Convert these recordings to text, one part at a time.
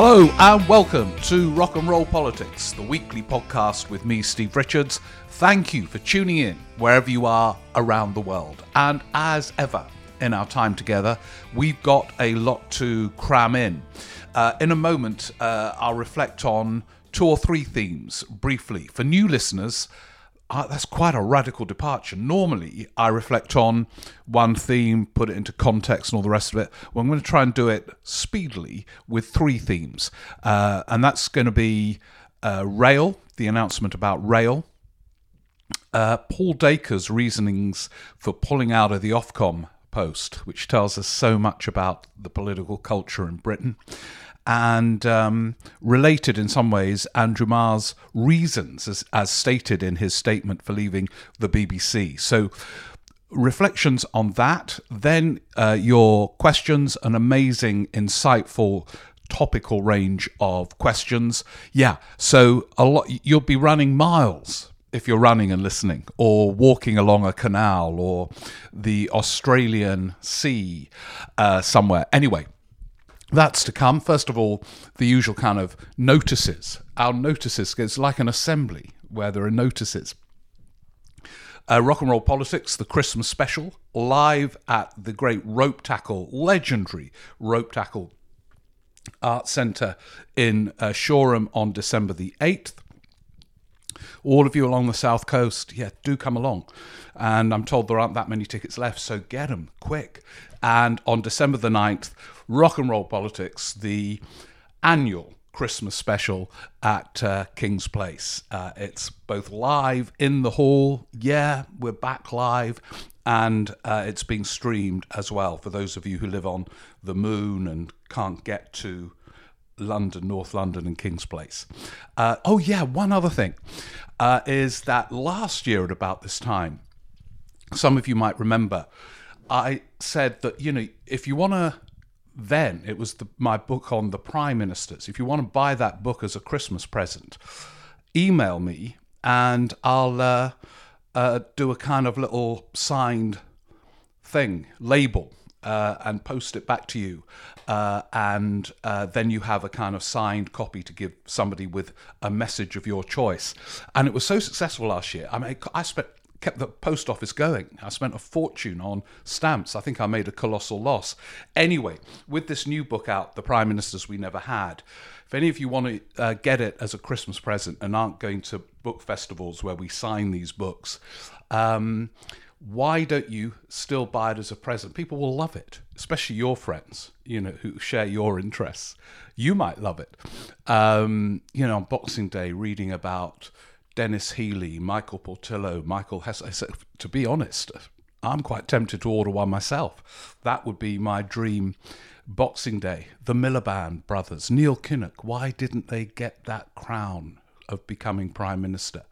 Hello and welcome to Rock and Roll Politics, the weekly podcast with me, Steve Richards. Thank you for tuning in wherever you are around the world. And as ever, in our time together, we've got a lot to cram in. Uh, in a moment, uh, I'll reflect on two or three themes briefly. For new listeners, uh, that's quite a radical departure. Normally, I reflect on one theme, put it into context, and all the rest of it. Well, I'm going to try and do it speedily with three themes, uh, and that's going to be uh, rail, the announcement about rail, uh, Paul Dacre's reasonings for pulling out of the Ofcom post, which tells us so much about the political culture in Britain and um, related in some ways Andrew Marr's reasons, as, as stated in his statement for leaving the BBC. So, reflections on that, then uh, your questions, an amazing, insightful, topical range of questions. Yeah, so a lot you'll be running miles if you're running and listening, or walking along a canal, or the Australian Sea uh, somewhere. Anyway, that's to come. First of all, the usual kind of notices. Our notices, it's like an assembly where there are notices. Uh, Rock and Roll Politics, the Christmas special, live at the great Ropetackle, legendary Ropetackle Art Centre in uh, Shoreham on December the 8th. All of you along the south coast, yeah, do come along. And I'm told there aren't that many tickets left, so get them quick. And on December the 9th, Rock and Roll Politics, the annual Christmas special at uh, King's Place. Uh, it's both live in the hall, yeah, we're back live, and uh, it's being streamed as well for those of you who live on the moon and can't get to London, North London, and King's Place. Uh, oh, yeah, one other thing uh, is that last year at about this time, some of you might remember, I said that, you know, if you want to then it was the, my book on the prime ministers. If you want to buy that book as a Christmas present, email me and I'll uh, uh, do a kind of little signed thing, label, uh, and post it back to you. Uh, and uh, then you have a kind of signed copy to give somebody with a message of your choice. And it was so successful last year. I mean, I spent kept the post office going. I spent a fortune on stamps. I think I made a colossal loss. Anyway, with this new book out, The Prime Ministers We Never Had, if any of you want to uh, get it as a Christmas present and aren't going to book festivals where we sign these books, um, why don't you still buy it as a present? People will love it, especially your friends, you know, who share your interests. You might love it. Um, you know, on Boxing Day, reading about Denis Healey, Michael Portillo, Michael Hess. To be honest, I'm quite tempted to order one myself. That would be my dream Boxing Day. The Miliband brothers, Neil Kinnock, why didn't they get that crown of becoming Prime Minister?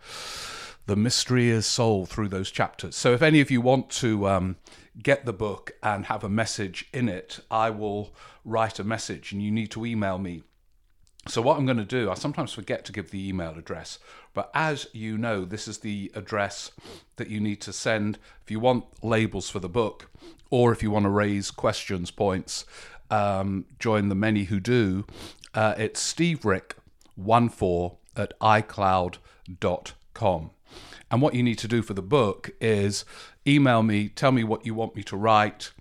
The mystery is solved through those chapters. So if any of you want to um, get the book and have a message in it, I will write a message and you need to email me so, what I'm going to do, I sometimes forget to give the email address, but as you know, this is the address that you need to send if you want labels for the book or if you want to raise questions, points, um, join the many who do. Uh, it's steverick14 at icloud.com. And what you need to do for the book is email me, tell me what you want me to write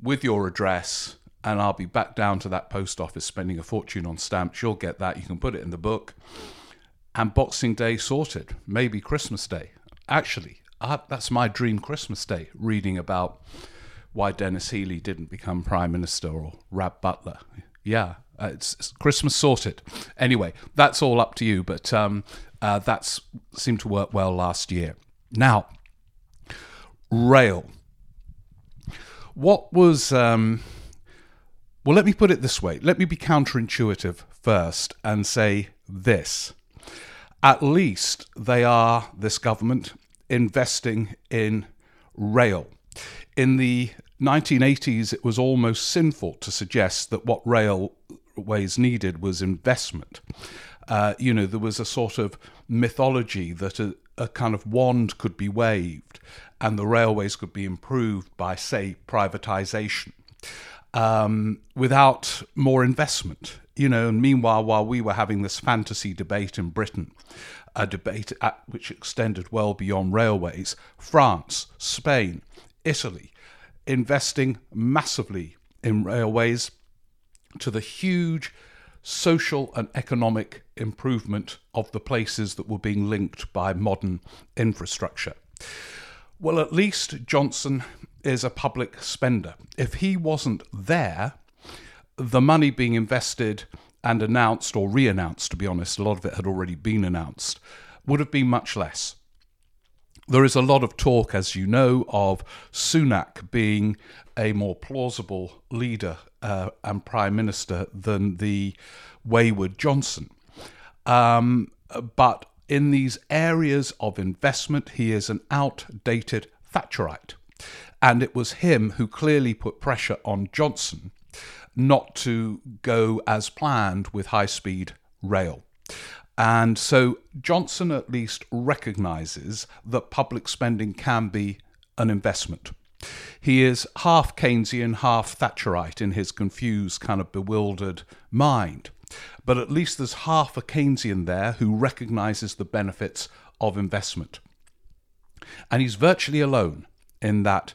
with your address and I'll be back down to that post office spending a fortune on stamps. You'll get that. You can put it in the book. And Boxing Day sorted. Maybe Christmas Day. Actually, I, that's my dream Christmas Day, reading about why Denis Healey didn't become Prime Minister or Rab Butler. Yeah, it's, it's, Christmas sorted. Anyway, that's all up to you, but um, uh, that's seemed to work well last year. Now, rail. What was. Um, well, let me put it this way. Let me be counterintuitive first and say this. At least they are, this government, investing in rail. In the 1980s, it was almost sinful to suggest that what railways needed was investment. Uh, you know, there was a sort of mythology that a, a kind of wand could be waved and the railways could be improved by, say, privatization um, without more investment you know, and meanwhile, while we were having this fantasy debate in Britain, a debate at, which extended well beyond railways, France, Spain, Italy, investing massively in railways to the huge social and economic improvement of the places that were being linked by modern infrastructure. Well, at least Johnson is a public spender. If he wasn't there, the money being invested and announced or re announced, to be honest, a lot of it had already been announced, would have been much less. There is a lot of talk, as you know, of Sunak being a more plausible leader uh, and prime minister than the wayward Johnson. Um, but in these areas of investment, he is an outdated Thatcherite. And it was him who clearly put pressure on Johnson not to go as planned with high speed rail. And so Johnson at least recognizes that public spending can be an investment. He is half Keynesian, half Thatcherite in his confused, kind of bewildered mind. But at least there's half a Keynesian there who recognizes the benefits of investment. And he's virtually alone in that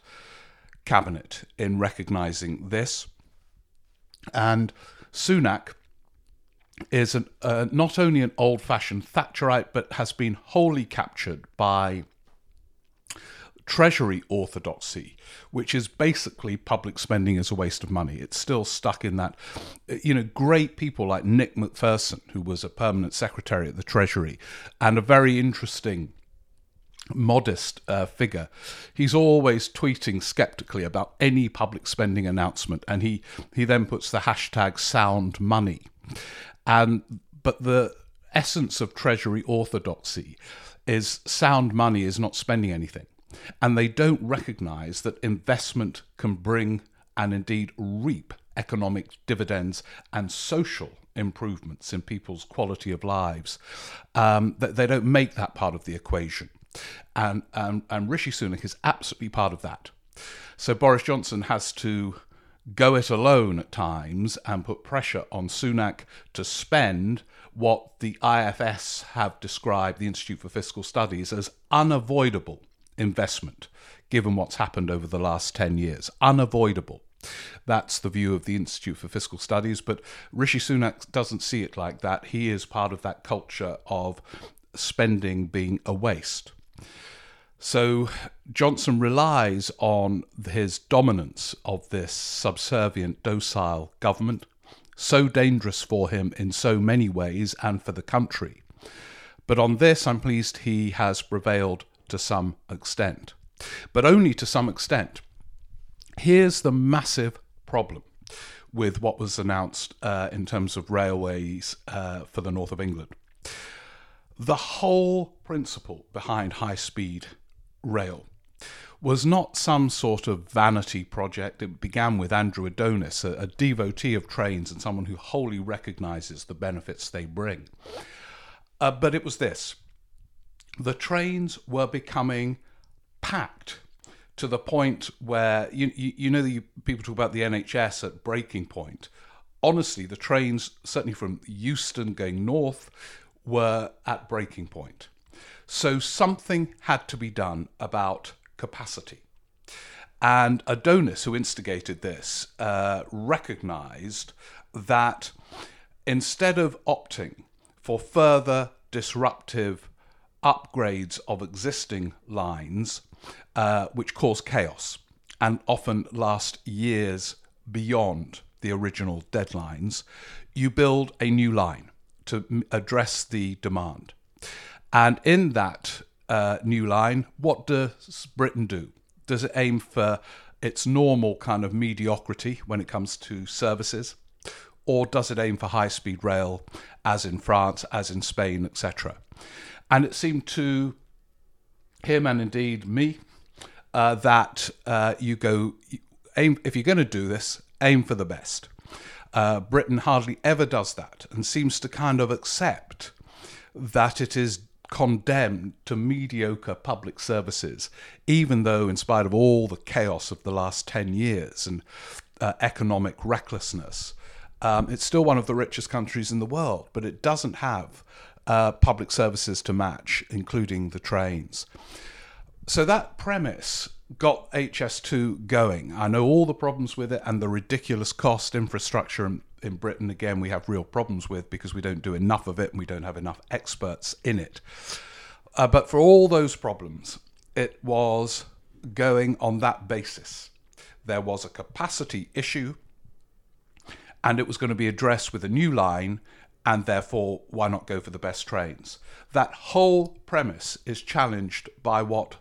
cabinet in recognizing this. And Sunak is an, uh, not only an old fashioned Thatcherite, but has been wholly captured by Treasury orthodoxy, which is basically public spending is a waste of money. It's still stuck in that. You know, great people like Nick Macpherson, who was a permanent secretary at the Treasury, and a very interesting modest uh, figure. He's always tweeting skeptically about any public spending announcement, and he he then puts the hashtag sound money, and but the essence of Treasury orthodoxy is sound money is not spending anything, and they don't recognise that investment can bring and indeed reap economic dividends and social improvements in people's quality of lives. Um, that they don't make that part of the equation. And, and, and Rishi Sunak is absolutely part of that. So Boris Johnson has to go it alone at times and put pressure on Sunak to spend what the IFS have described, the Institute for Fiscal Studies, as unavoidable investment, given what's happened over the last 10 years. Unavoidable. That's the view of the Institute for Fiscal Studies, but Rishi Sunak doesn't see it like that. He is part of that culture of spending being a waste. So Johnson relies on his dominance of this subservient, docile government, so dangerous for him in so many ways and for the country. But on this, I'm pleased he has prevailed to some extent, but only to some extent. Here's the massive problem with what was announced uh, in terms of railways uh, for the north of England. The whole principle behind high speed rail was not some sort of vanity project. It began with Andrew Adonis, a, a, devotee of trains and someone who wholly recognizes the benefits they bring. Uh, but it was this the trains were becoming packed to the point where, you, you, you know, the, people talk about the NHS at breaking point. Honestly, the trains, certainly from Euston going north, were at breaking point. So something had to be done about capacity. And Adonis, who instigated this, uh, recognized that instead of opting for further disruptive upgrades of existing lines, uh, which cause chaos and often last years beyond the original deadlines, you build a new line to address the demand. And in that uh, new line, what does Britain do? Does it aim for its normal kind of mediocrity when it comes to services? Or does it aim for high speed rail, as in France, as in Spain, etc.? And it seemed to him and indeed me uh, that uh, you go aim if you're going to do this, aim for the best. Uh, Britain hardly ever does that and seems to kind of accept that it is condemned to mediocre public services, even though, in spite of all the chaos of the last 10 years and uh, economic recklessness, Um, it's still one of the richest countries in the world, but it doesn't have uh, public services to match, including the trains. So that premise got HS2 going. I know all the problems with it and the ridiculous cost infrastructure in, in Britain. Again, we have real problems with because we don't do enough of it and we don't have enough experts in it. Uh, but for all those problems, it was going on that basis. There was a capacity issue and it was going to be addressed with a new line and therefore why not go for the best trains? That whole premise is challenged by what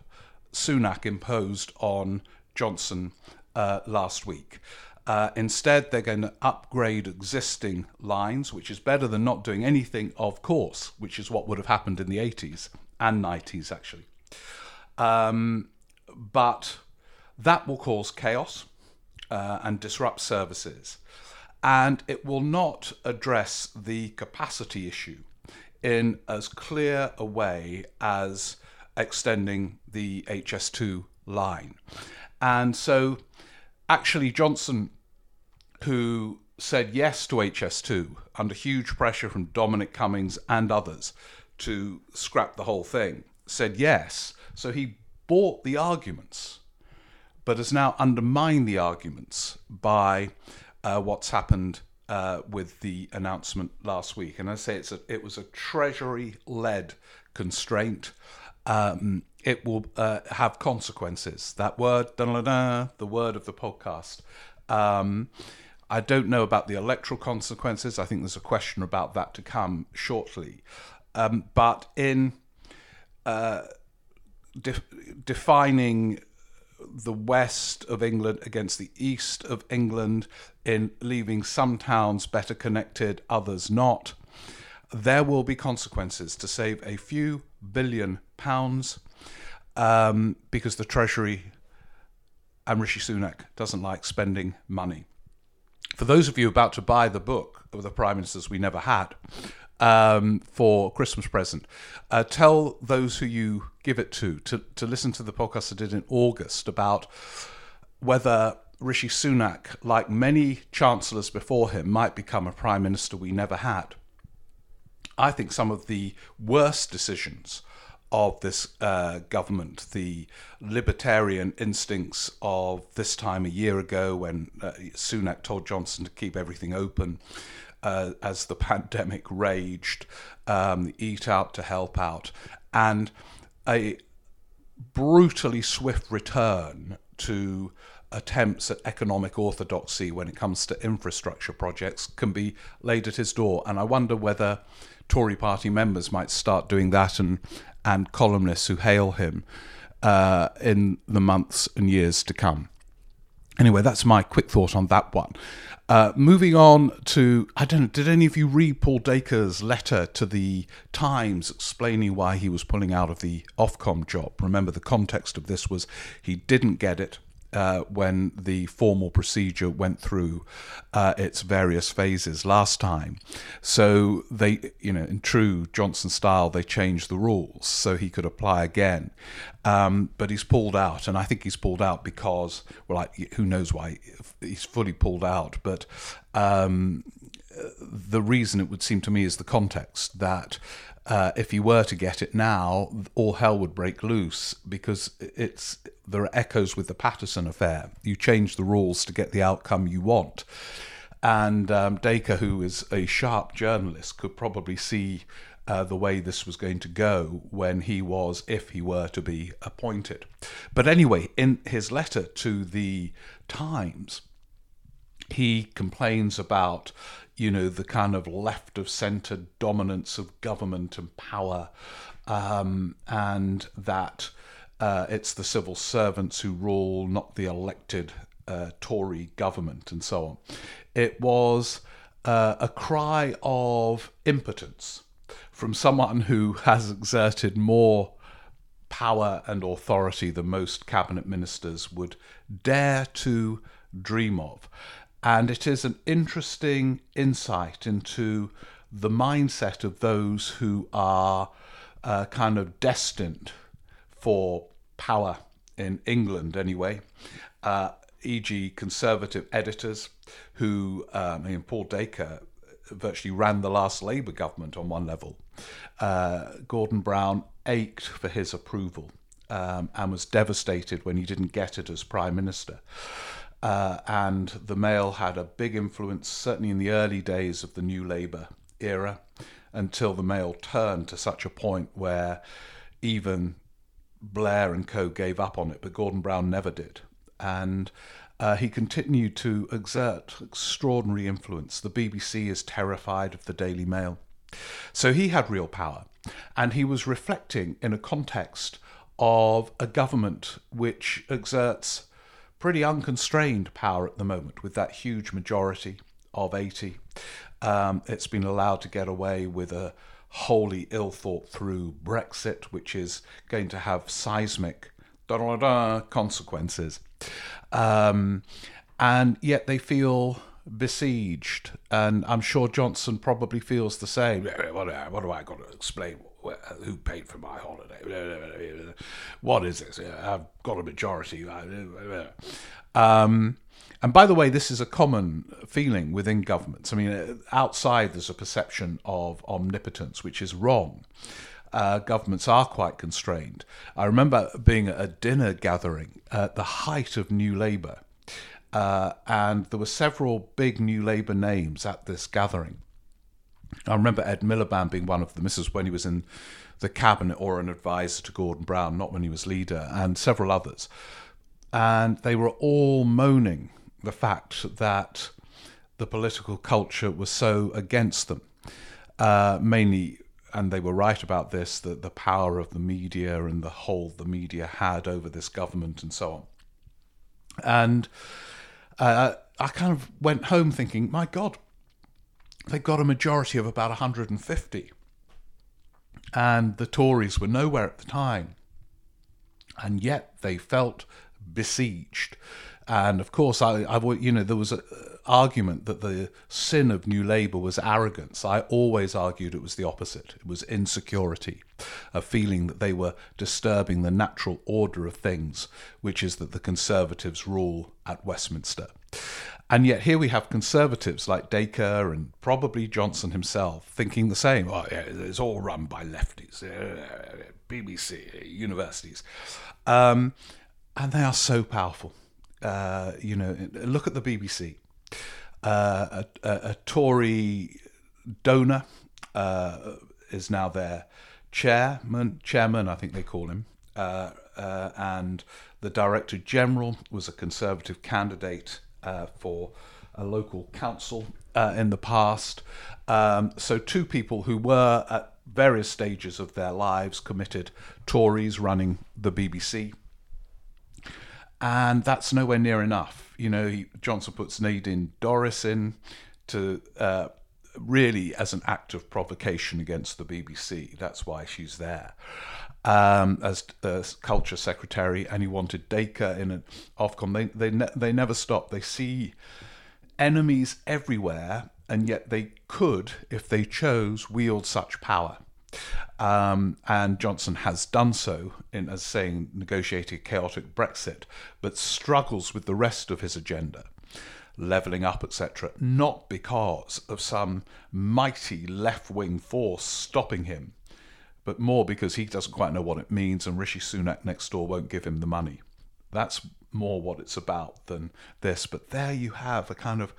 Sunak imposed on Johnson uh, last week. Uh, instead, they're going to upgrade existing lines, which is better than not doing anything, of course, which is what would have happened in the 80s and 90s, actually. Um, but that will cause chaos uh, and disrupt services. And it will not address the capacity issue in as clear a way as extending the HS2 line. And so, actually, Johnson, who said yes to HS2 under huge pressure from Dominic Cummings and others to scrap the whole thing, said yes. So he bought the arguments, but has now undermined the arguments by uh, what's happened uh, with the announcement last week. And I say it's a, it was a Treasury led constraint um, it will uh, have consequences. That word, the word of the podcast. Um, I don't know about the electoral consequences. I think there's a question about that to come shortly. Um, but in uh, de- defining the west of England against the east of England, in leaving some towns better connected, others not, there will be consequences to save a few billion pounds um, because the Treasury and Rishi Sunak doesn't like spending money. For those of you about to buy the book of the Prime Ministers We Never Had um, for Christmas present, uh, tell those who you give it to, to to listen to the podcast I did in August about whether Rishi Sunak, like many chancellors before him, might become a prime minister we never had. I think some of the worst decisions of this uh, government, the libertarian instincts of this time a year ago when uh, Sunak told Johnson to keep everything open uh, as the pandemic raged, um, eat out to help out, and a brutally swift return to attempts at economic orthodoxy when it comes to infrastructure projects can be laid at his door. And I wonder whether Tory party members might start doing that and and columnists who hail him uh, in the months and years to come. Anyway, that's my quick thought on that one. Uh, moving on to, I don't know, did any of you read Paul Dacre's letter to the Times explaining why he was pulling out of the Ofcom job? Remember, the context of this was he didn't get it uh, when the formal procedure went through uh, its various phases last time. So they, you know, in true Johnson style, they changed the rules so he could apply again. Um, but he's pulled out, and I think he's pulled out because, well, like, who knows why he's fully pulled out, but. Um, the reason it would seem to me is the context that uh, if he were to get it now, all hell would break loose because it's there are echoes with the Paterson affair. You change the rules to get the outcome you want. And um, Dacre, who is a sharp journalist, could probably see uh, the way this was going to go when he was, if he were to be appointed. But anyway, in his letter to the Times, he complains about you know, the kind of left of centre dominance of government and power, um, and that uh, it's the civil servants who rule, not the elected uh, Tory government, and so on. It was uh, a cry of impotence from someone who has exerted more power and authority than most cabinet ministers would dare to dream of. And it is an interesting insight into the mindset of those who are uh, kind of destined for power in England, anyway. Uh, e.g., conservative editors who, um, I mean, Paul Dacre virtually ran the last Labour government on one level. Uh, Gordon Brown ached for his approval um, and was devastated when he didn't get it as Prime Minister. Uh, and the Mail had a big influence, certainly in the early days of the New Labour era, until the Mail turned to such a point where even Blair and co gave up on it, but Gordon Brown never did. And uh, he continued to exert extraordinary influence. The BBC is terrified of the Daily Mail. So he had real power. And he was reflecting in a context of a government which exerts pretty unconstrained power at the moment with that huge majority of 80. Um, it's been allowed to get away with a wholly ill thought through Brexit, which is going to have seismic consequences. Um, and yet they feel besieged. And I'm sure Johnson probably feels the same. What, what do I got to explain? Who paid for my holiday? What is this? I've got a majority. Um, and by the way, this is a common feeling within governments. I mean, outside there's a perception of omnipotence, which is wrong. Uh, governments are quite constrained. I remember being at a dinner gathering at the height of New Labour, uh, and there were several big New Labour names at this gathering. I remember Ed Miliband being one of them. This is when he was in the cabinet or an advisor to Gordon Brown, not when he was leader, and several others. And they were all moaning the fact that the political culture was so against them, uh, mainly, and they were right about this, that the power of the media and the hold the media had over this government and so on. And uh, I kind of went home thinking, my God, they got a majority of about 150. And the Tories were nowhere at the time. And yet they felt besieged. And of course, I, I you know, there was an uh, argument that the sin of New Labour was arrogance. I always argued it was the opposite. It was insecurity, a feeling that they were disturbing the natural order of things, which is that the Conservatives rule at Westminster. And yet here we have conservatives like Dacre and probably Johnson himself thinking the same. Oh, yeah, it's all run by lefties, BBC, universities. Um, and they are so powerful. Uh, you know, look at the BBC. Uh, a, a, a, Tory donor uh, is now their chairman, chairman, I think they call him, uh, uh, and the director general was a Conservative candidate uh, for a local council in the past. Um, so two people who were at various stages of their lives committed Tories running the BBC and that's nowhere near enough. You know, he, Johnson puts Nadine Dorries in to uh, really as an act of provocation against the BBC. That's why she's there um, as the culture secretary, and he wanted Dacre in an Ofcom. They they ne- they never stop. They see enemies everywhere, and yet they could, if they chose, wield such power. Um, and Johnson has done so in, as saying, negotiated chaotic Brexit, but struggles with the rest of his agenda, levelling up, etc., not because of some mighty left wing force stopping him, but more because he doesn't quite know what it means and Rishi Sunak next door won't give him the money. That's more what it's about than this. But there you have a kind of,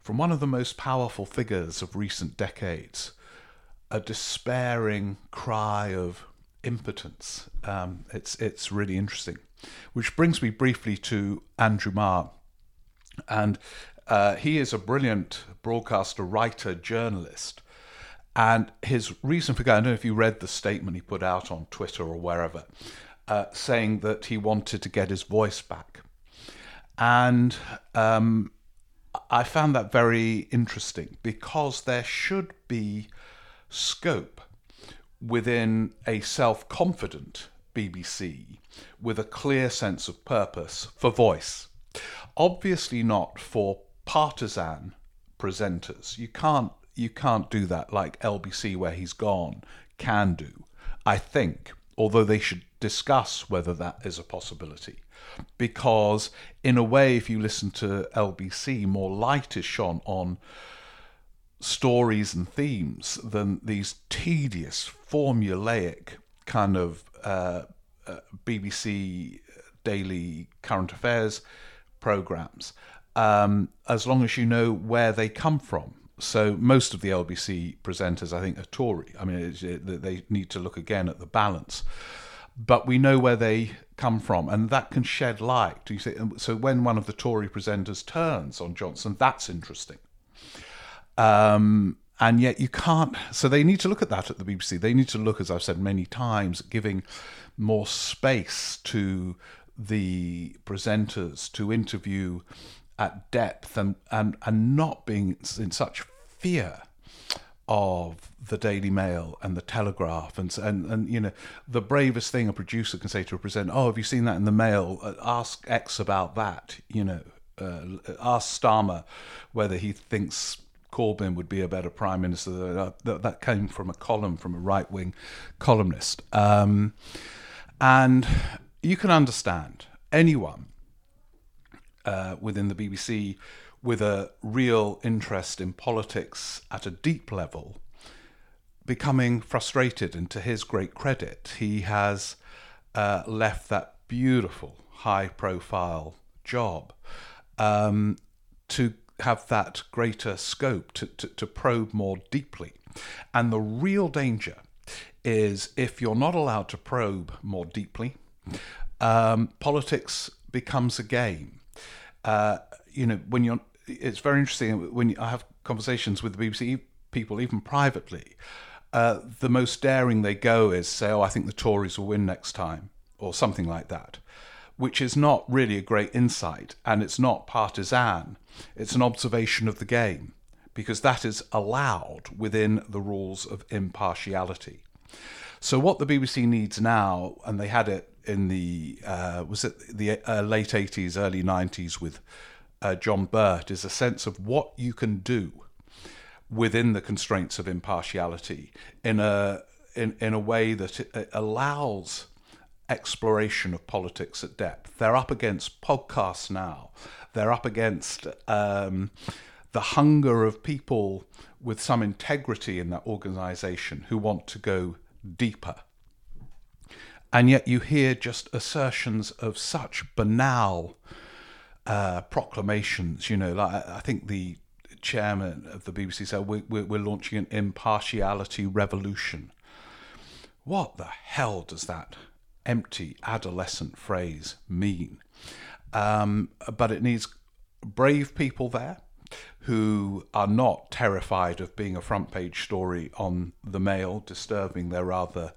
from one of the most powerful figures of recent decades a despairing cry of impotence. Um, it's it's really interesting, which brings me briefly to Andrew Marr, and uh, he is a brilliant broadcaster, writer, journalist. And his reason for going, I don't know if you read the statement he put out on Twitter or wherever, uh, saying that he wanted to get his voice back. And um, I found that very interesting because there should be scope within a self confident BBC with a clear sense of purpose for voice. Obviously, not for partisan presenters. You can't you can't do that like LBC where he's gone can do. I think, although they should discuss whether that is a possibility. Because, in a way, if you listen to LBC, more light is shone on stories and themes than these tedious, formulaic kind of uh, uh, BBC daily current affairs programs, um, as long as you know where they come from. So most of the LBC presenters, I think, are Tory. I mean, it, they need to look again at the balance, but we know where they come from, and that can shed light. You say, so when one of the Tory presenters turns on Johnson, that's interesting. Um, and yet you can't. So they need to look at that at the BBC. They need to look, as I've said many times, giving more space to the presenters to interview at depth and, and, and not being in such fear of the Daily Mail and the Telegraph and and and you know the bravest thing a producer can say to a presenter, oh, have you seen that in the Mail? Uh, ask X about that. You know, uh, ask Starmer whether he thinks Corbyn would be a better prime minister. That, that came from a column from a right wing columnist, um, and you can understand anyone uh, within the BBC with a real interest in politics at a deep level becoming frustrated. And to his great credit, he has uh, left that beautiful, high profile job um, to have that greater scope to, to, to probe more deeply. And the real danger is if you're not allowed to probe more deeply, um, politics becomes a game. Uh, you know, when you're it's very interesting when I have conversations with the BBC people, even privately. Uh, the most daring they go is say, "Oh, I think the Tories will win next time," or something like that, which is not really a great insight, and it's not partisan. It's an observation of the game because that is allowed within the rules of impartiality. So what the BBC needs now, and they had it in the uh, was it the uh, late 80s, early 90s with uh, John Birt is a sense of what you can do within the constraints of impartiality in a in, in a way that allows exploration of politics at depth. They're up against podcasts now. They're up against um, the hunger of people with some integrity in that organization who want to go deeper. And yet you hear just assertions of such banal uh, proclamations. You know, like I think the chairman of the BBC said we, we're, we're launching an impartiality revolution. What the hell does that empty adolescent phrase mean? Um, but it needs brave people there who are not terrified of being a front page story on the Mail, disturbing their rather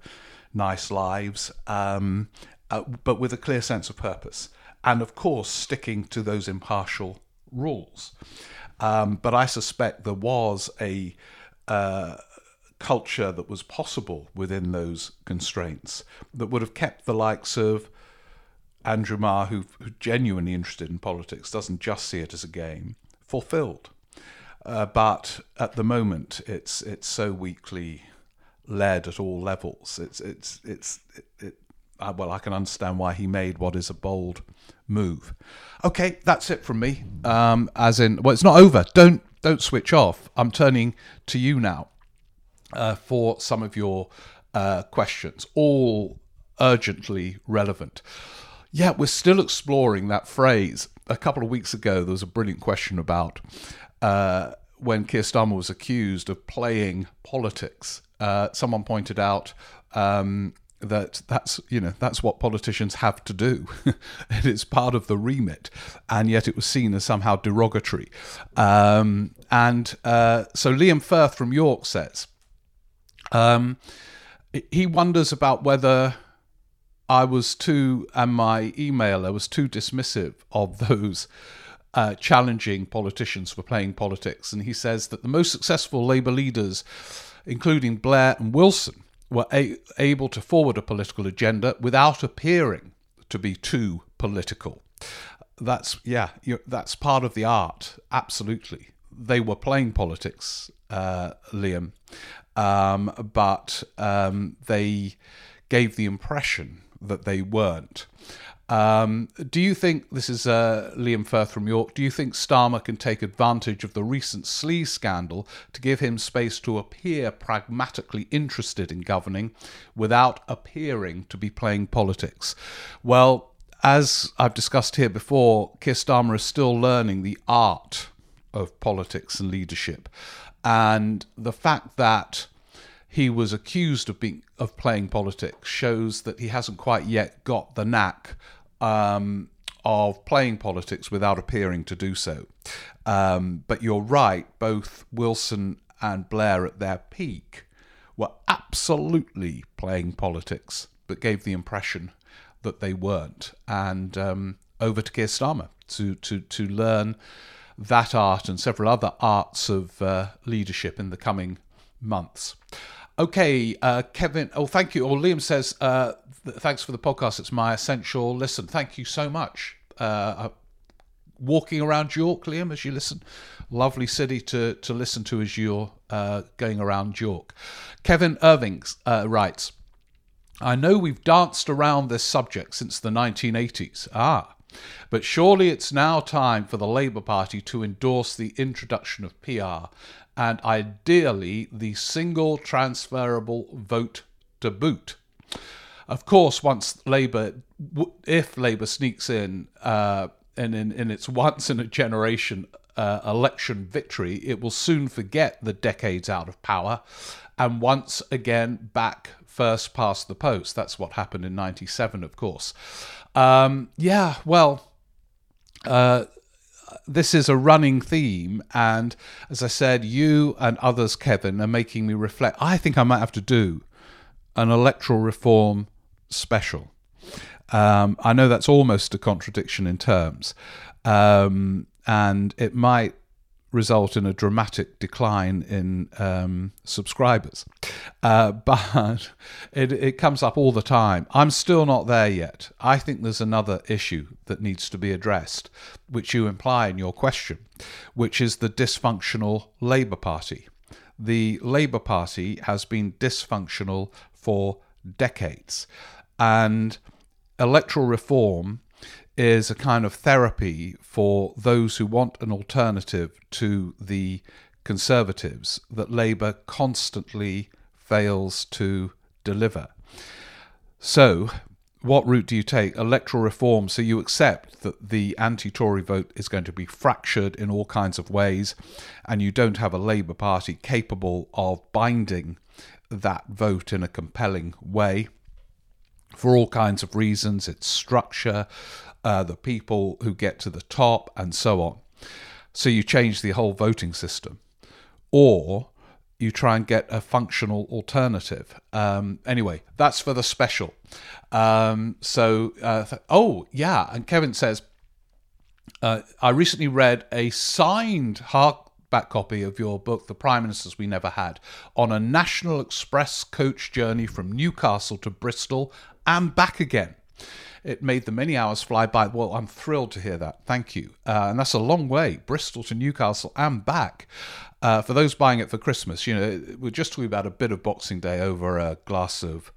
nice lives, um, uh, but with a clear sense of purpose and of course sticking to those impartial rules. Um, but I suspect there was a uh, culture that was possible within those constraints that would have kept the likes of Andrew Marr, who, who's genuinely interested in politics, doesn't just see it as a game, fulfilled. Uh, but at the moment, it's it's so weakly led at all levels. It's it's it's it, it, well, I can understand why he made what is a bold move. Okay, that's it from me. Um, as in, well, it's not over. Don't don't switch off. I'm turning to you now uh, for some of your uh, questions, all urgently relevant. Yeah, we're still exploring that phrase. A couple of weeks ago, there was a brilliant question about uh, when Keir Starmer was accused of playing politics. Uh, someone pointed out. Um, that that's you know that's what politicians have to do it is part of the remit and yet it was seen as somehow derogatory um, and uh, so liam firth from york says um, he wonders about whether i was too and my emailer was too dismissive of those uh, challenging politicians for playing politics and he says that the most successful labour leaders including blair and wilson were a- able to forward a political agenda without appearing to be too political. That's yeah, that's part of the art. Absolutely, they were playing politics, uh, Liam, um, but um, they gave the impression that they weren't. Um, do you think this is uh, Liam Firth from York? Do you think Starmer can take advantage of the recent sleaze scandal to give him space to appear pragmatically interested in governing without appearing to be playing politics? Well, as I've discussed here before, Keir Starmer is still learning the art of politics and leadership, and the fact that he was accused of being of playing politics shows that he hasn't quite yet got the knack um, of playing politics without appearing to do so. Um, but you're right, both Wilson and Blair at their peak were absolutely playing politics, but gave the impression that they weren't. And um, over to Keir Starmer to, to, to learn that art and several other arts of uh, leadership in the coming months. Okay, uh, Kevin. Oh, thank you. Or Liam says, uh, th- thanks for the podcast. It's my essential listen. Thank you so much. Uh, uh, walking around York, Liam, as you listen. Lovely city to, to listen to as you're uh, going around York. Kevin Irving uh, writes, I know we've danced around this subject since the 1980s. Ah. But surely it's now time for the Labour Party to endorse the introduction of PR and ideally the single transferable vote to boot. Of course, once Labour, if Labour sneaks in, uh, in, in, in its once in a generation uh, election victory, it will soon forget the decades out of power and once again back first past the post. That's what happened in 97, of course. Um, yeah, well, uh, this is a running theme, and as I said, you and others, Kevin, are making me reflect. I think I might have to do an electoral reform special. Um, I know that's almost a contradiction in terms, um, and it might result in a dramatic decline in um, subscribers. Uh, but it, it comes up all the time. I'm still not there yet. I think there's another issue that needs to be addressed, which you imply in your question, which is the dysfunctional Labour Party. The Labour Party has been dysfunctional for decades. And electoral reform is a kind of therapy for those who want an alternative to the Conservatives that Labour constantly fails to deliver. So, what route do you take? Electoral reform. So, you accept that the anti Tory vote is going to be fractured in all kinds of ways, and you don't have a Labour Party capable of binding that vote in a compelling way for all kinds of reasons its structure, uh, the people who get to the top, and so on. So you change the whole voting system. Or you try and get a functional alternative. Um, anyway, that's for the special. Um, so, uh, th- oh, yeah. And Kevin says, uh, I recently read a signed hardback copy of your book, The Prime Ministers We Never Had, on a National Express coach journey from Newcastle to Bristol and back again. It made the many hours fly by. Well, I'm thrilled to hear that. Thank you. Uh, and that's a long way, Bristol to Newcastle and back. Uh, for those buying it for Christmas, you know, we're just talking about a bit of Boxing Day over a glass of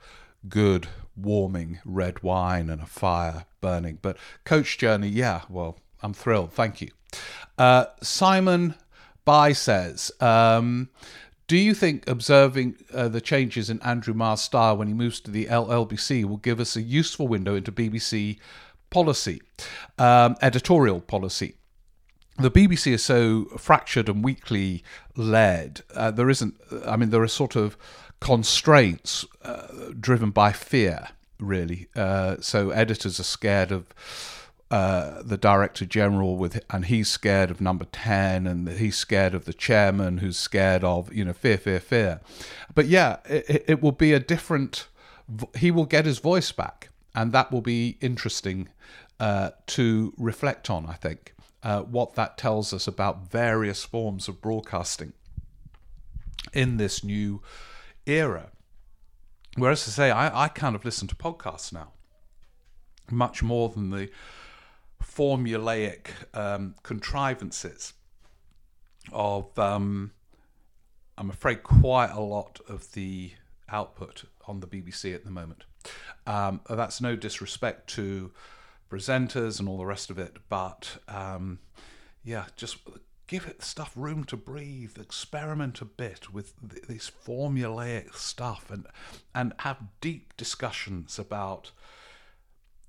good, warming red wine and a fire burning. But coach journey, yeah, well, I'm thrilled. Thank you. Uh, Simon By says, um, do you think observing uh, the changes in Andrew Marr's style when he moves to the LLBC will give us a useful window into BBC policy, um, editorial policy? The BBC is so fractured and weakly led. Uh, there isn't, I mean, there are sort of constraints uh, driven by fear, really. Uh, so editors are scared of uh, the director general with, and he's scared of number ten, and he's scared of the chairman, who's scared of you know fear, fear, fear. But yeah, it, it will be a different. He will get his voice back, and that will be interesting uh, to reflect on. I think uh, what that tells us about various forms of broadcasting in this new era. Whereas to say, I, I kind of listen to podcasts now much more than the formulaic um, contrivances of, um, I'm afraid, quite a lot of the output on the BBC at the moment. Um, that's no disrespect to presenters and all the rest of it, but um, yeah, just give it stuff room to breathe, experiment a bit with th- this formulaic stuff, and and have deep discussions about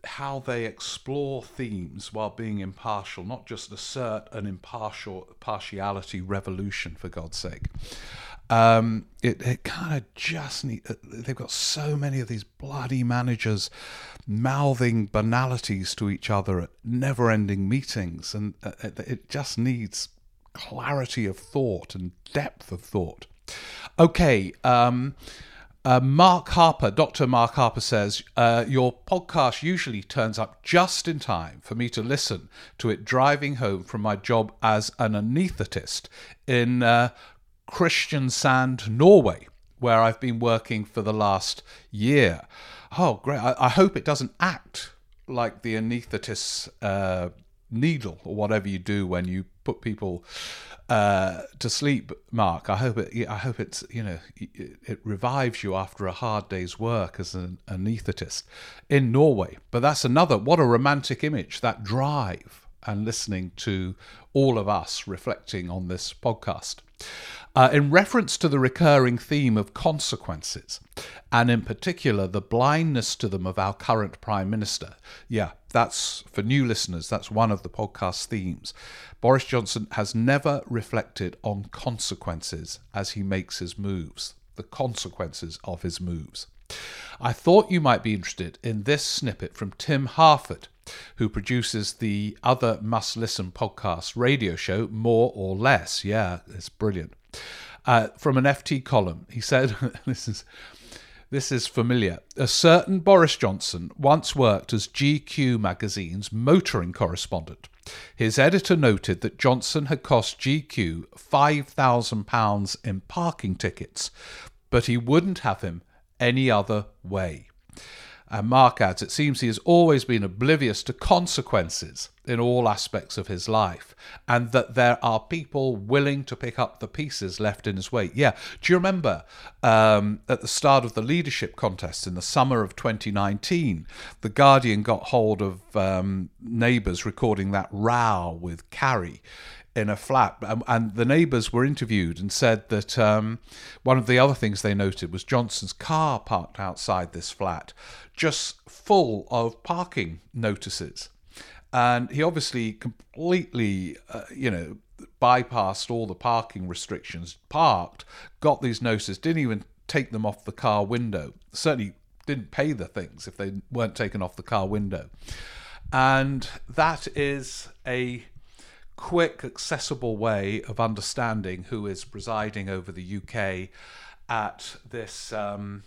how they explore themes while being impartial, not just assert an impartial partiality revolution for God's sake. Um, it, it kind of just need, uh, they've got so many of these bloody managers mouthing banalities to each other at never-ending meetings, and uh, it just needs clarity of thought and depth of thought. Okay. Um, uh, Mark Harper, Dr. Mark Harper says, uh, Your podcast usually turns up just in time for me to listen to it driving home from my job as an anaesthetist in uh, Kristiansand, Norway, where I've been working for the last year. Oh, great. I, I hope it doesn't act like the anaesthetist's uh, needle or whatever you do when you put people uh, to sleep, Mark. I hope it. I hope it's you know it, it revives you after a hard day's work as an anaesthetist in Norway. But that's another. What a romantic image that drive and listening to all of us reflecting on this podcast. Uh, in reference to the recurring theme of consequences, and in particular the blindness to them of our current Prime Minister. Yeah, that's for new listeners, that's one of the podcast themes. Boris Johnson has never reflected on consequences as he makes his moves, the consequences of his moves. I thought you might be interested in this snippet from Tim Harford, who produces the other must listen podcast radio show, More or Less. Yeah, it's brilliant. Uh, from an FT column, he said, "This is." This is familiar. A certain Boris Johnson once worked as GQ magazine's motoring correspondent. His editor noted that Johnson had cost GQ £5,000 in parking tickets, but he wouldn't have him any other way. And Mark adds, it seems he has always been oblivious to consequences in all aspects of his life, and that there are people willing to pick up the pieces left in his wake. Yeah, do you remember um, at the start of the leadership contest in the summer of 2019, The Guardian got hold of um, neighbours recording that row with Carrie? In a flat, and, the neighbours were interviewed and said that um, one of the other things they noted was Johnson's car parked outside this flat, just full of parking notices, and he obviously completely, uh, you know, bypassed all the parking restrictions, parked, got these notices, didn't even take them off the car window. Certainly didn't pay the things if they weren't taken off the car window. And that is a quick, accessible way of understanding who is presiding over the UK at this um,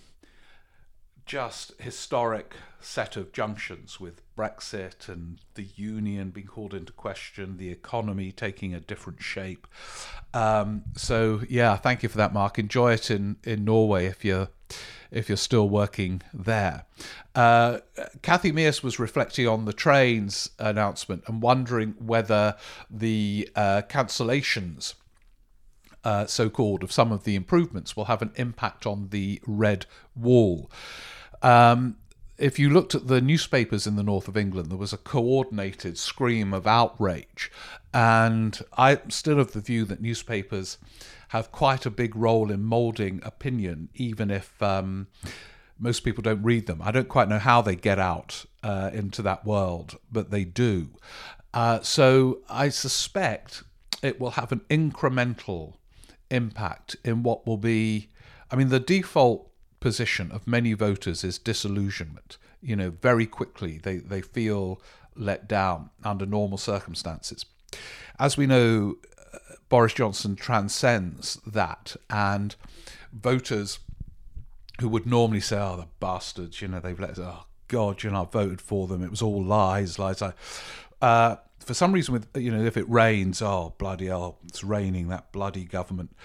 just historic set of junctions with Brexit and the union being called into question, the economy taking a different shape. Um, so yeah, thank you for that, Mark. Enjoy it in, in Norway if you're if you're still working there. Uh, Kathy Mears was reflecting on the trains announcement and wondering whether the uh, cancellations. Uh, so called, of some of the improvements will have an impact on the red wall. Um, if you looked at the newspapers in the north of England, there was a coordinated scream of outrage. And I'm still of the view that newspapers have quite a big role in moulding opinion, even if um, most people don't read them. I don't quite know how they get out uh, into that world, but they do. Uh, so I suspect it will have an incremental impact in what will be. I mean, the default position of many voters is disillusionment. You know, very quickly they, they feel let down under normal circumstances. As we know, uh, Boris Johnson transcends that, and voters who would normally say, "Oh, the bastards," you know, they've let, us. oh God, you know, I voted for them. It was all lies, lies. Uh, for some reason, with you know, if it rains, oh bloody hell, it's raining. That bloody government.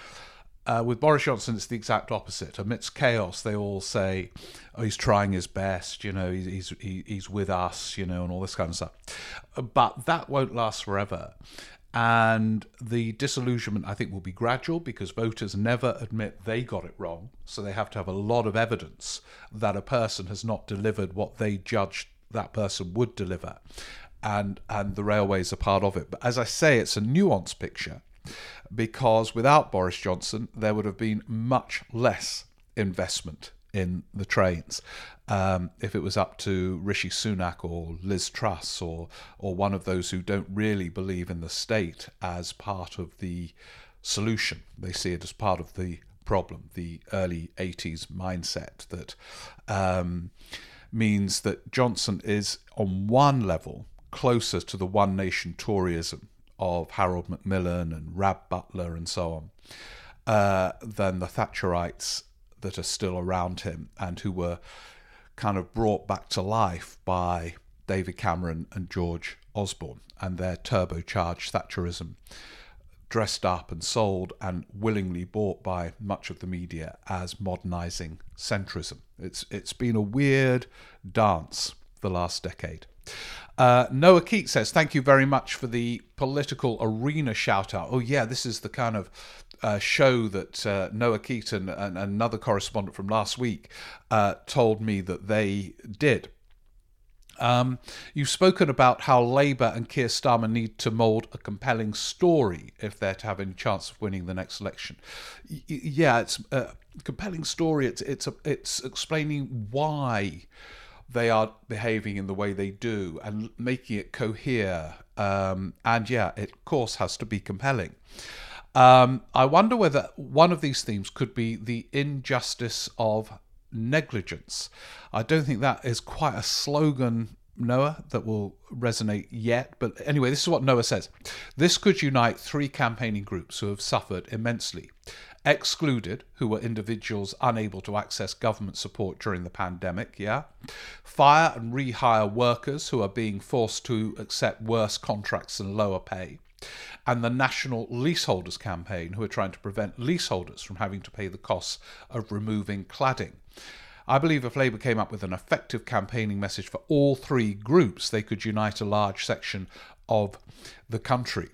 Uh, with Boris Johnson, it's the exact opposite. Amidst chaos, they all say, "Oh, he's trying his best," you know, he's he's he's with us, you know, and all this kind of stuff. But that won't last forever, And the disillusionment, I think, will be gradual because voters never admit they got it wrong. So they have to have a lot of evidence that a person has not delivered what they judged that person would deliver. And, and the railways are part of it. But as I say, it's a nuanced picture because without Boris Johnson, there would have been much less investment in the trains. Um, if it was up to Rishi Sunak or Liz Truss or or one of those who don't really believe in the state as part of the solution, they see it as part of the problem. The early '80s mindset that um, means that Johnson is on one level closer to the one nation Toryism of Harold Macmillan and Rab Butler and so on uh, than the Thatcherites that are still around him and who were kind of brought back to life by David Cameron and George Osborne and their turbocharged Thatcherism, dressed up and sold and willingly bought by much of the media as modernising centrism. It's it's been a weird dance the last decade. Uh, Noah Keat says, Thank you very much for the political arena shout out. Oh, yeah, this is the kind of uh, show that uh, Noah Keaton and another correspondent from last week uh, told me that they did. Um, you've spoken about how Labour and Keir Starmer need to mould a compelling story if they're to have any chance of winning the next election. Y- yeah, it's a compelling story. It's it's a, it's explaining why they are behaving in the way they do and making it cohere. Um, and yeah, it of course has to be compelling. Um, I wonder whether one of these themes could be the injustice of negligence. I don't think that is quite a slogan, Noah, that will resonate yet. But anyway, this is what Noah says. This could unite three campaigning groups who have suffered immensely. Excluded, who were individuals unable to access government support during the pandemic, yeah. Fire and rehire workers who are being forced to accept worse contracts and lower pay and the National Leaseholders Campaign, who are trying to prevent leaseholders from having to pay the costs of removing cladding. I believe if Labour came up with an effective campaigning message for all three groups, they could unite a large section of the country.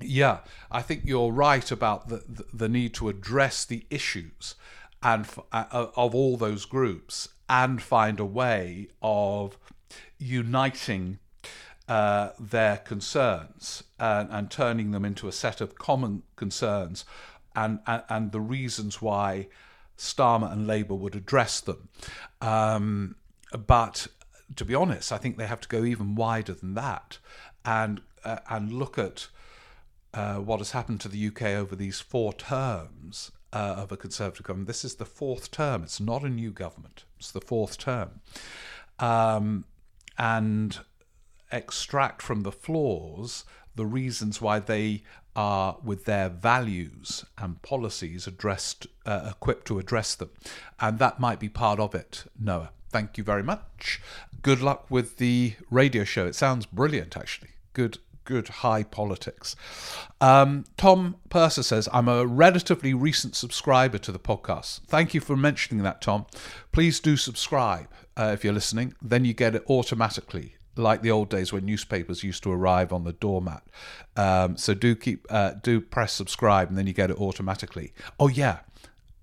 Yeah, I think you're right about the, the, the need to address the issues and uh, of all those groups and find a way of uniting uh, their concerns and, and, turning them into a set of common concerns and, and, and the reasons why Starmer and Labour would address them. Um, but to be honest, I think they have to go even wider than that and uh, and look at uh, what has happened to the UK over these four terms uh, of a Conservative government. This is the fourth term. It's not a new government. It's the fourth term. Um, and extract from the flaws the reasons why they are, with their values and policies, addressed, uh, equipped to address them. And that might be part of it, Noah. Thank you very much. Good luck with the radio show. It sounds brilliant, actually. Good good high politics. Um, Tom Purser says, I'm a relatively recent subscriber to the podcast. Thank you for mentioning that, Tom. Please do subscribe uh, if you're listening. Then you get it automatically like the old days when newspapers used to arrive on the doormat. Um, so do keep uh, do press subscribe, and then you get it automatically. Oh yeah,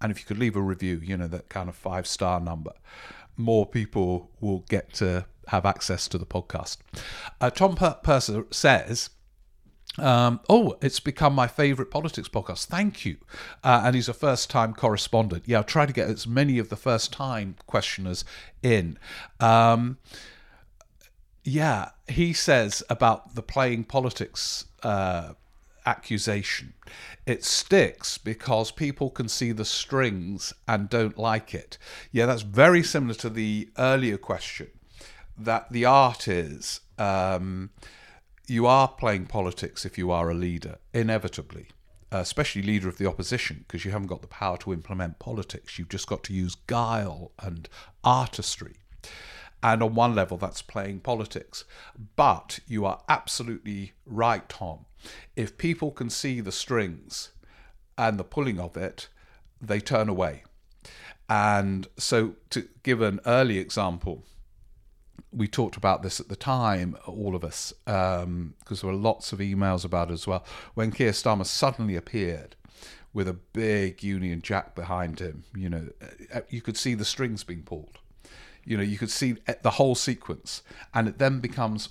and if you could leave a review, you know that kind of five star number, more people will get to have access to the podcast. Uh, Tom Purser says. Um, oh, it's become my favourite politics podcast. Thank you. Uh, and he's a first time correspondent. Yeah, I'll try to get as many of the first time questioners in. Um, yeah, he says about the playing politics uh, accusation. It sticks because people can see the strings and don't like it. Yeah, that's very similar to the earlier question that the art is um, you are playing politics if you are a leader, inevitably. Uh, especially leader of the opposition, because you haven't got the power to implement politics. You've just got to use guile and artistry. And on one level, that's playing politics. But you are absolutely right, Tom. If people can see the strings and the pulling of it, they turn away. And so, to give an early example, we talked about this at the time, all of us, because um, there were lots of emails about it as well. When Keir Starmer suddenly appeared with a big Union Jack behind him, you know, uh, you could see the strings being pulled. You know, you could see the whole sequence, and it then becomes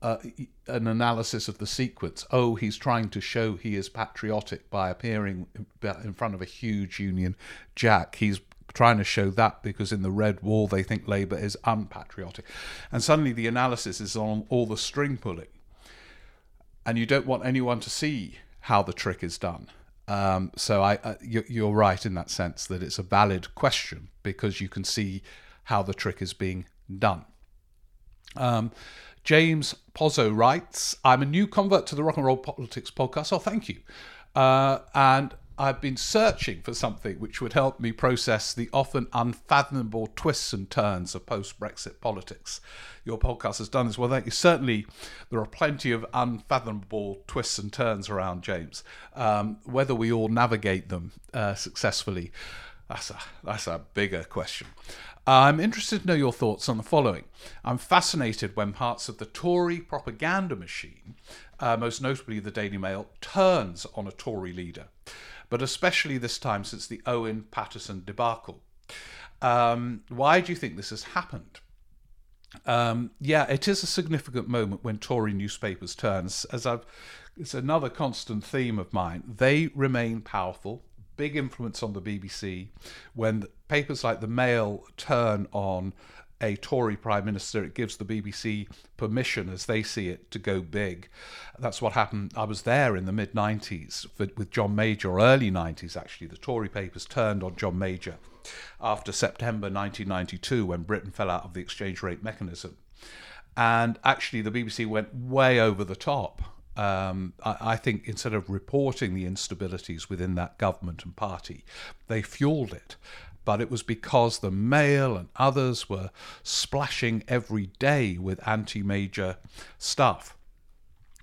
uh, an analysis of the sequence. Oh, he's trying to show he is patriotic by appearing in front of a huge Union Jack. He's trying to show that because in the red wall they think Labour is unpatriotic. And suddenly the analysis is on all the string pulling. And you don't want anyone to see how the trick is done. Um, so I, uh, you're right in that sense that it's a valid question because you can see how the trick is being done. Um, James Pozzo writes, I'm a new convert to the Rock and Roll Politics podcast. Oh, thank you. Uh, and I've been searching for something which would help me process the often unfathomable twists and turns of post Brexit politics. Your podcast has done this well. Thank you. Certainly, there are plenty of unfathomable twists and turns around, James. Um, whether we all navigate them uh, successfully, that's a, that's a bigger question. I'm interested to know your thoughts on the following. I'm fascinated when parts of the Tory propaganda machine, uh, most notably the Daily Mail, turns on a Tory leader, but especially this time since the Owen Paterson debacle. Um, why do you think this has happened? Um, yeah, it is a significant moment when Tory newspapers turn. As I've, it's another constant theme of mine. They remain powerful big influence on the BBC when papers like the Mail turn on a Tory Prime Minister, it gives the BBC permission, as they see it, to go big. That's what happened. I was there in the mid 90s with John Major, or early 90s actually. The Tory papers turned on John Major after September 1992 when Britain fell out of the exchange rate mechanism. And actually, the BBC went way over the top um, I, I, think instead of reporting the instabilities within that government and party, they fueled it. But it was because the Mail and others were splashing every day with anti major stuff.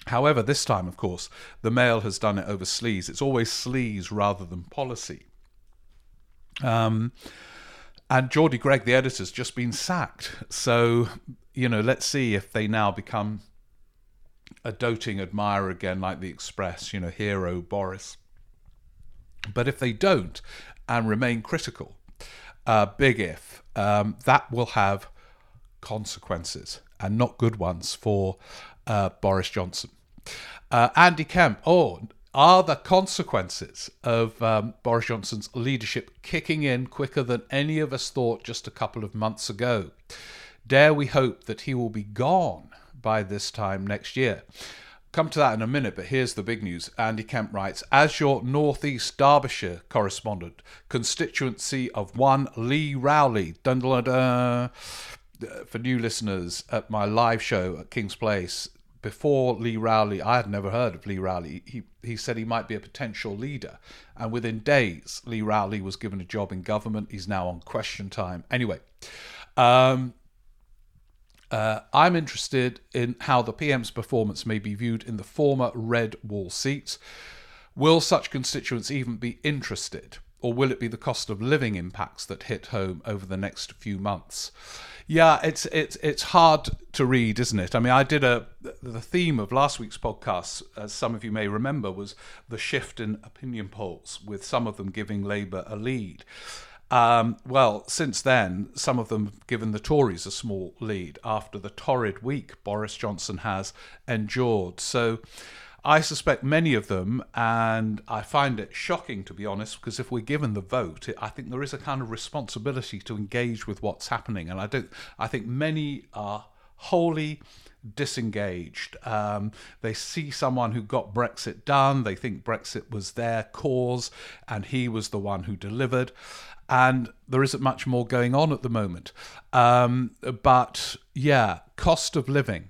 However, this time, of course, the Mail has done it over sleaze. It's always sleaze rather than policy. Um, and Geordie Greig, the editor's just been sacked. So, you know, let's see if they now become a doting admirer again, like the Express, you know, hero Boris. But if they don't and remain critical, uh, big if, um, that will have consequences and not good ones for uh, Boris Johnson. Uh, Andy Kemp, oh, are the consequences of um, Boris Johnson's leadership kicking in quicker than any of us thought just a couple of months ago? Dare we hope that he will be gone by this time next year. Come to that in a minute, but here's the big news. Andy Kemp writes As your Northeast Derbyshire correspondent, constituency of one Lee Rowley, dun, dun, dun, for new listeners at my live show at King's Place, before Lee Rowley, I had never heard of Lee Rowley. He, he said he might be a potential leader. And within days, Lee Rowley was given a job in government. He's now on question time. Anyway, um, uh, I'm interested in how the PM's performance may be viewed in the former red wall seats. Will such constituents even be interested, or will it be the cost of living impacts that hit home over the next few months? Yeah, it's it's it's hard to read, isn't it? I mean, I did a the theme of last week's podcast, as some of you may remember, was the shift in opinion polls, with some of them giving Labour a lead. Um, well, since then, some of them have given the Tories a small lead after the torrid week Boris Johnson has endured. So I suspect many of them, and I find it shocking to be honest, because if we're given the vote, I think there is a kind of responsibility to engage with what's happening, and I don't. I think many are wholly disengaged. Um, they see someone who got Brexit done. They think Brexit was their cause, and he was the one who delivered and there isn't much more going on at the moment. Um, but yeah, cost of living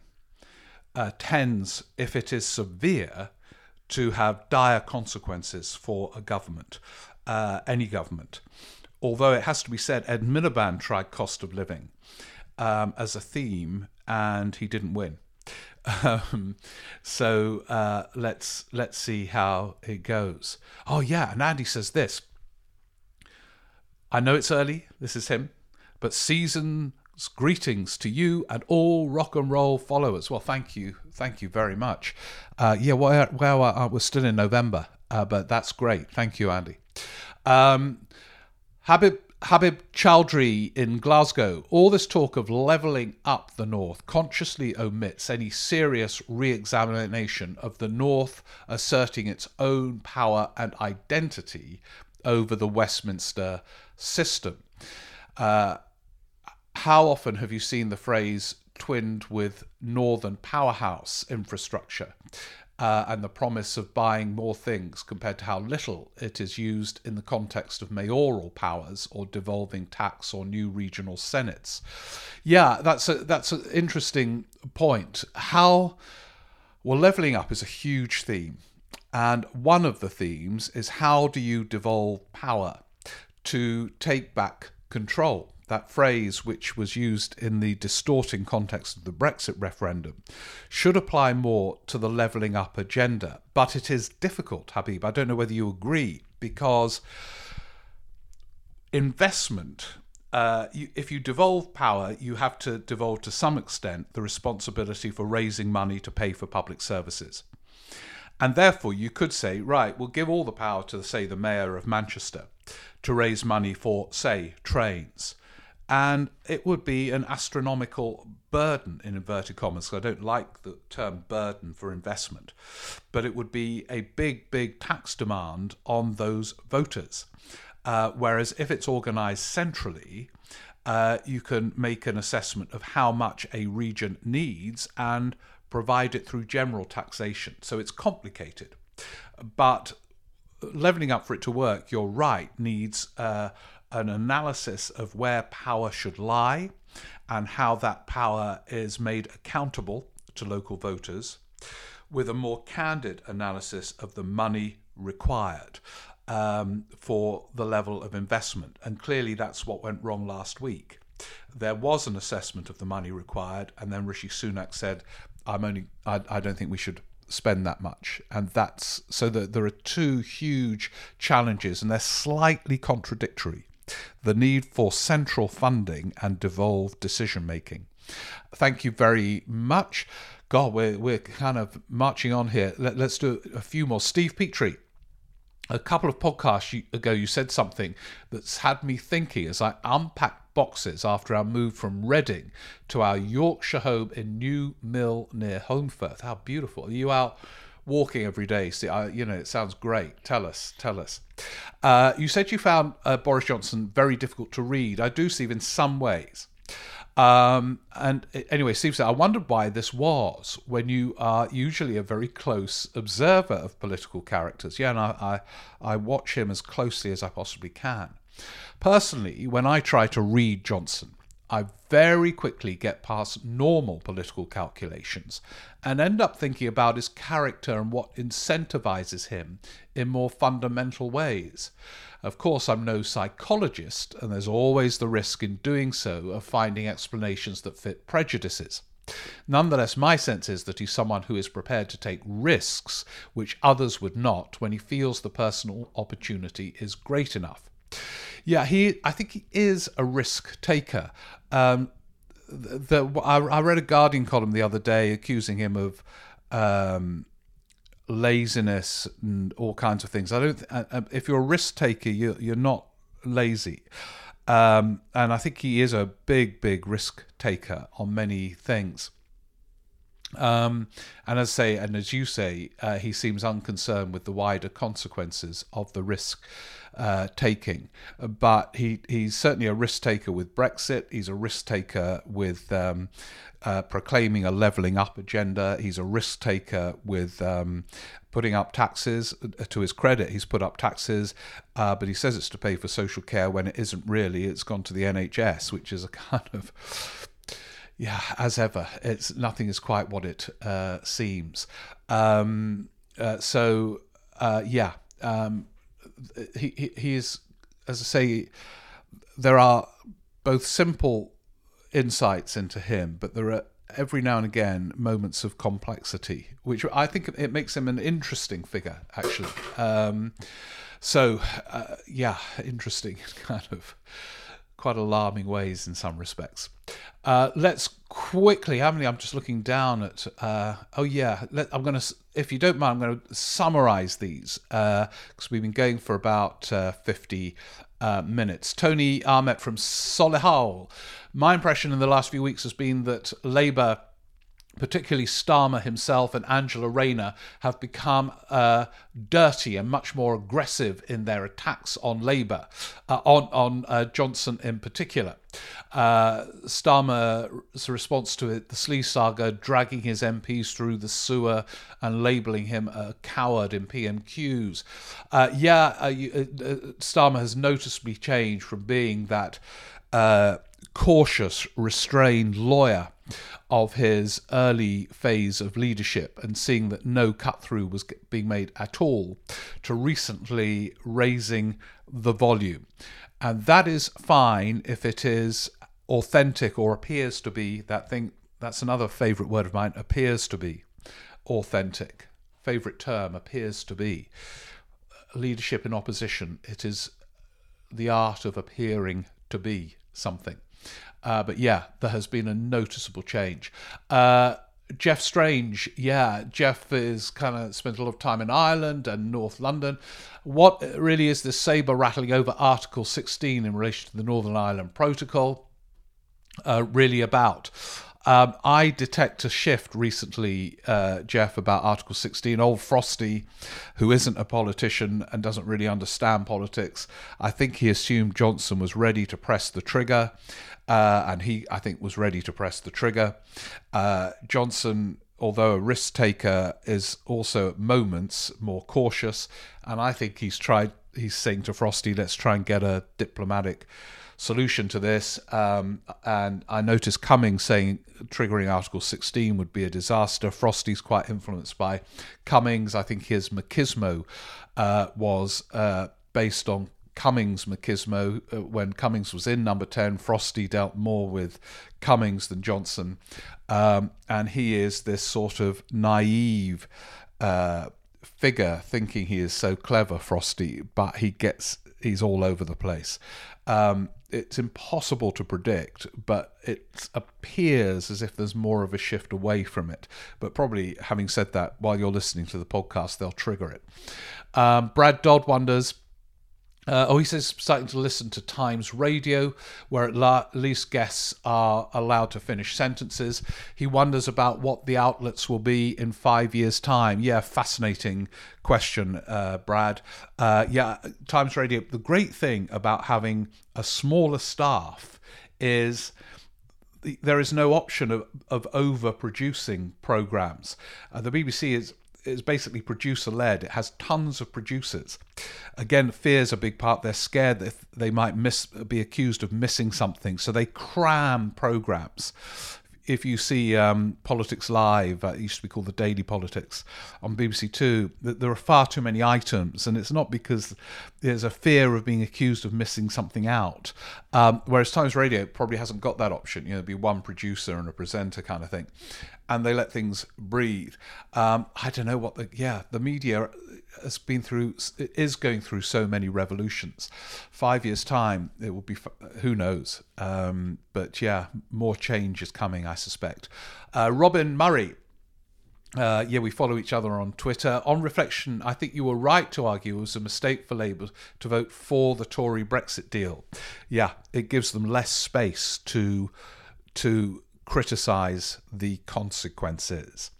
uh, tends, if it is severe, to have dire consequences for a government, uh, any government. Although it has to be said, Ed Miliband tried cost of living um, as a theme, and he didn't win. Um, so uh, let's let's see how it goes. Oh yeah, and Andy says this. I know it's early, this is him, but season's Greetings to you and all rock and roll followers. Well, thank you, thank you very much. Uh, yeah, well, well uh, we're still in November, uh, but that's great. Thank you, Andy. Um, Habib Habib Chowdhury in Glasgow. All this talk of levelling up the North consciously omits any serious re examination of the North asserting its own power and identity over the Westminster system. Uh, how often have you seen the phrase twinned with Northern powerhouse infrastructure? Uh, and the promise of buying more things compared to how little it is used in the context of mayoral powers or devolving tax or new regional senates. Yeah, that's a that's an interesting point. How well leveling up is a huge theme, and one of the themes is how do you devolve power to take back control that phrase, which was used in the distorting context of the Brexit referendum, should apply more to the levelling up agenda. But it is difficult, Habib. I don't know whether you agree, because investment. Uh, you, if you devolve power, you have to devolve to some extent the responsibility for raising money to pay for public services. And therefore, you could say, right, we'll give all the power to, say, the mayor of Manchester to raise money for, say, trains and it would be an astronomical burden in inverted commas. I don't like the term burden for investment, but it would be a big, big tax demand on those voters. Uh, whereas if it's organised centrally, uh, you can make an assessment of how much a region needs and provide it through general taxation. So it's complicated, but levelling up for it to work, you're right, needs uh, an analysis of where power should lie and how that power is made accountable to local voters, with a more candid analysis of the money required um, for the level of investment. And clearly, that's what went wrong last week. There was an assessment of the money required, and then Rishi Sunak said, "I'm only. I, I don't think we should spend that much and that's so that there are two huge challenges and they're slightly contradictory the need for central funding and devolved decision making. Thank you very much. God, we're, we're kind of marching on here. Let, us do a few more. Steve Petrie, a couple of podcasts ago, you said something that's had me thinking as I unpacked boxes after our move from Reading to our Yorkshire home in New Mill near Holmfirth. How beautiful. Are you out? Walking every day. See, I, you know, it sounds great. Tell us, tell us. Uh, you said you found uh, Boris Johnson very difficult to read. I do, Steve, in some ways. Um, and anyway, Steve said, I wondered why this was when you are usually a very close observer of political characters. Yeah, and I, I, I watch him as closely as I possibly can. Personally, when I try to read Johnson, I very quickly get past normal political calculations and end up thinking about his character and what incentivizes him in more fundamental ways. Of course, I'm no psychologist, and there's always the risk in doing so of finding explanations that fit prejudices. Nonetheless, my sense is that he's someone who is prepared to take risks which others would not when he feels the personal opportunity is great enough. Yeah, he. I think he is a risk taker. Um, the, I, I, read a Guardian column the other day accusing him of um, laziness and all kinds of things. I don't. Uh, uh, if you're a risk taker, you, you're not lazy. Um, and I think he is a big, big risk taker on many things. Um, and as I say, and as you say, uh, he seems unconcerned with the wider consequences of the risk uh, taking. But he, he's certainly a risk taker with Brexit. He's a risk taker with um, uh, proclaiming a levelling up agenda. He's a risk taker with um, putting up taxes. Uh, to his credit, he's put up taxes, uh, but he says it's to pay for social care when it isn't really. It's gone to the NHS, which is a kind of yeah, as ever, it's nothing is quite what it uh, seems. Um, uh, so uh, yeah, um, he, he he is, as I say, there are both simple insights into him, but there are every now and again moments of complexity, which I think it makes him an interesting figure, actually. Um, so, uh, yeah, interesting kind of quite alarming ways in some respects. Uh, let's quickly, how many? I'm just looking down at. Uh, oh yeah, let, I'm going to. If you don't mind, I'm going to summarise these because uh, we've been going for about uh, 50 uh, minutes. Tony Ahmet from Solihull. My impression in the last few weeks has been that Labour particularly Starmer himself and Angela Rayner, have become uh, dirty and much more aggressive in their attacks on Labour, uh, on on uh, Johnson in particular. Uh, Starmer's response to it, the Slee saga, dragging his MPs through the sewer and labelling him a coward in PMQs. Uh, yeah, uh, you, Starmer has noticeably changed from being that cautious, restrained lawyer of his early phase of leadership and seeing that no cut through was being made at all to recently raising the volume. And that is fine if it is authentic or appears to be that thing. That's another favourite word of mine appears to be authentic. Favourite term appears to be. Leadership in opposition, it is the art of appearing to be something. Uh, but yeah, there has been a noticeable change. Uh, Jeff Strange, yeah, Jeff is kind of spent a lot of time in Ireland and North London. What really is this saber rattling over Article 16 in relation to the Northern Ireland Protocol uh, really about? Um, I detect a shift recently, uh, Jeff, about Article 16. Old Frosty, who isn't a politician and doesn't really understand politics, I think he assumed Johnson was ready to press the trigger, uh, and he, I think, was ready to press the trigger. Uh, Johnson although a risk taker is also at moments more cautious and i think he's tried he's saying to frosty let's try and get a diplomatic solution to this. Um, and I noticed Cummings saying triggering Article 16 would be a disaster. Frosty's quite influenced by Cummings. I think his machismo uh, was uh, based on Cummings machismo. Uh, when Cummings was in number 10, Frosty dealt more with Cummings than Johnson. Um, and he is this sort of naive uh, figure thinking he is so clever, Frosty, but he gets he's all over the place. Um, it's impossible to predict, but it appears as if there's more of a shift away from it. But probably, having said that, while you're listening to the podcast, they'll trigger it. Um, Brad Dodd wonders uh, oh, he says starting to listen to Times Radio, where at, least guests are allowed to finish sentences. He wonders about what the outlets will be in five years' time. Yeah, fascinating question, uh, Brad. Uh, yeah, Times Radio. The great thing about having a smaller staff is there is no option of, of overproducing programs. Uh, the BBC is is basically producer led. It has tons of producers. Again, fear's a big part. They're scared that they might miss, be accused of missing something, so they cram programs. If you see um, Politics Live, uh, it used to be called the Daily Politics on BBC Two, there are far too many items, and it's not because there's a fear of being accused of missing something out. Um, whereas Times Radio probably hasn't got that option. You know, there'd be one producer and a presenter kind of thing and they let things breathe. Um, I don't know what the yeah the media has been through is going through so many revolutions. Five years time, it will be who knows. Um, but yeah, more change is coming, I suspect. Uh, Robin Murray. Uh, yeah, we follow each other on Twitter. On reflection, I think you were right to argue it was a mistake for Labour to vote for the Tory Brexit deal. Yeah, it gives them less space to to criticise the consequences.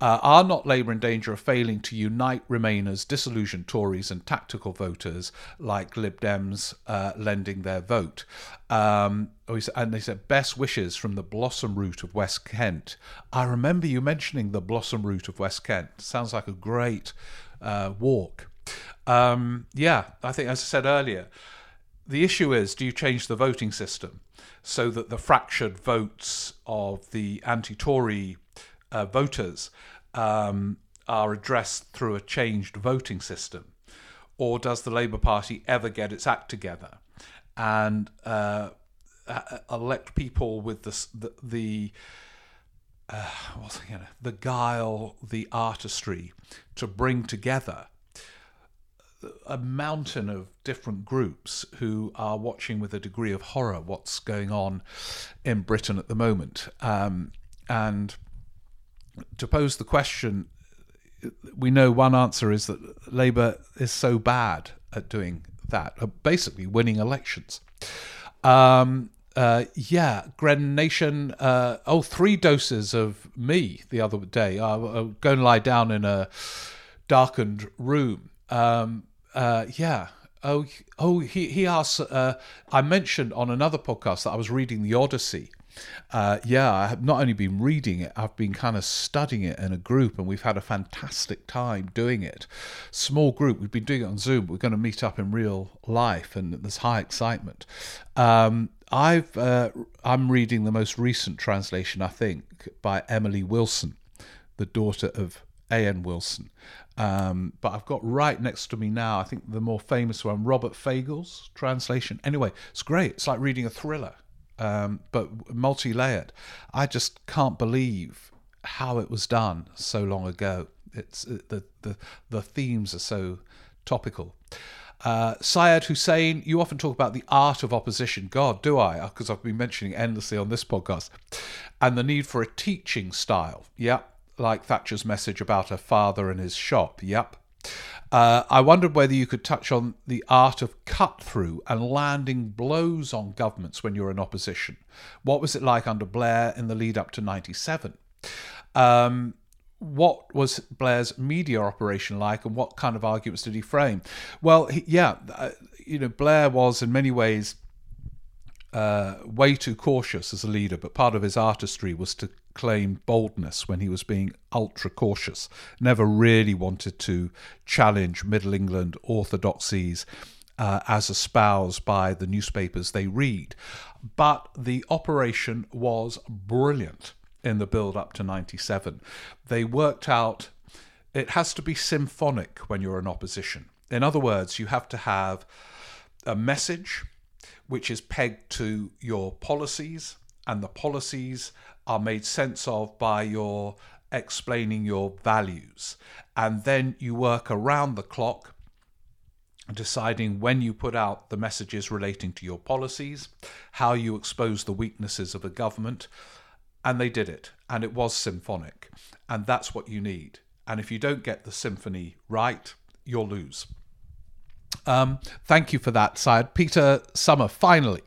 Uh, are not Labour in danger of failing to unite Remainers, disillusioned Tories, and tactical voters like Lib Dems uh, lending their vote? Um, oh, and they said, best wishes from the Blossom Route of West Kent. I remember you mentioning the Blossom Route of West Kent. Sounds like a great uh, walk. Um, yeah, I think, as I said earlier, the issue is do you change the voting system? So that the fractured votes of the anti Tory uh, voters um, are addressed through a changed voting system? Or does the Labour Party ever get its act together and uh, elect people with the, the, the uh, what's the guile, the artistry to bring together a mountain of different groups who are watching with a degree of horror what's going on in Britain at the moment. Um, and to pose the question, we know one answer is that Labour is so bad at doing that, uh, basically winning elections. Um, uh, yeah, Gren Nation. Uh, oh, three doses of me the other day. I, I go and lie down in a darkened room. Um, uh, yeah. Oh, oh. He he asked. Uh, I mentioned on another podcast that I was reading the Odyssey. Uh, yeah, I have not only been reading it, I've been kind of studying it in a group, and we've had a fantastic time doing it. Small group, we've been doing it on Zoom. We're going to meet up in real life, and there's high excitement. Um, I've uh, I'm reading the most recent translation, I think, by Emily Wilson, the daughter of A.N. Wilson. Um, but I've got right next to me now, I think the more famous one, Robert Fagles' translation. Anyway, it's great. It's like reading a thriller, um, but multi layered. I just can't believe how it was done so long ago. It's uh, the, the, the themes are so topical. Uh, Syed Hussein, you often talk about the art of opposition. God, do I? Because I've been mentioning endlessly on this podcast. And the need for a teaching style. Yep. Like Thatcher's message about her father and his shop. Yep. Uh, I wondered whether you could touch on the art of cut through and landing blows on governments when you're in opposition. What was it like under Blair in the lead up to 97? Um, what was Blair's media operation like, and what kind of arguments did he frame? Well, he, yeah, uh, you know, Blair was in many ways uh, way too cautious as a leader, but part of his artistry was to claim boldness when he was being ultra cautious. Never really wanted to challenge Middle England orthodoxies. Uh, as espoused by the newspapers they read. But the operation was brilliant in the build up to 97. They worked out it has to be symphonic when you're in opposition. In other words, you have to have a message which is pegged to your policies, and the policies are made sense of by your explaining your values. And then you work around the clock deciding when you put out the messages relating to your policies, how you expose the weaknesses of a government, and they did it, and it was symphonic, and that's what you need. And if you don't get the symphony right, you'll lose. Um, thank you for that, Syed. Peter Summer, finally.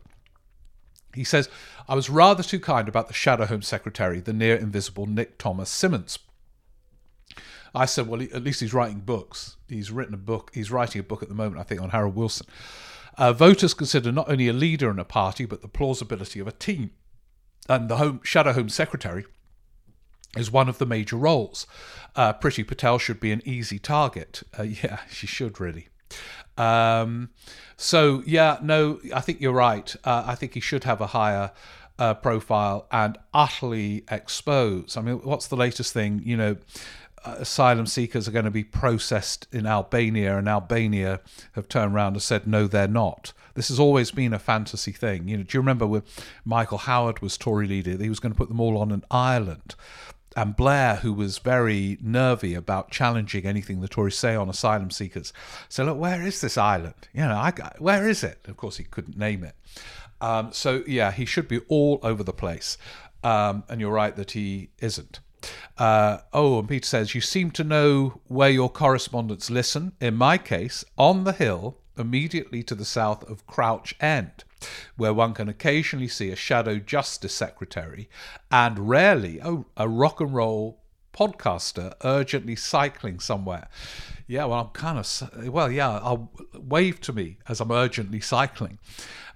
He says, I was rather too kind about the Shadow Home Secretary, the near invisible Nick Thomas Symonds. I said, well, at least he's writing books. He's written a book. He's writing a book at the moment, I think, on Harold Wilson. Uh, voters consider not only a leader in a party, but the plausibility of a team and the home shadow home secretary is one of the major roles. Uh, Priti Patel should be an easy target. Uh, yeah, she should really. Um, so yeah, no, I think you're right. Uh, I think he should have a higher uh, profile and utterly expose. I mean, what's the latest thing? You know, uh, asylum seekers are going to be processed in Albania, and Albania have turned around and said no, they're not. This has always been a fantasy thing. You know, do you remember when Michael Howard was Tory leader? He was going to put them all on an island. And Blair, who was very nervy about challenging anything the Tories say on asylum seekers, said, "Look, where is this island? You know, I, where is it?" Of course, he couldn't name it. Um, so yeah, he should be all over the place. Um, and you're right that he isn't. Uh, oh, and Peter says, You seem to know where your correspondents listen. In my case, on the hill immediately to the south of Crouch End, where one can occasionally see a shadow justice secretary and rarely a, a rock and roll podcaster urgently cycling somewhere. Yeah, well, I'm kind of, well, yeah, I'll wave to me as I'm urgently cycling.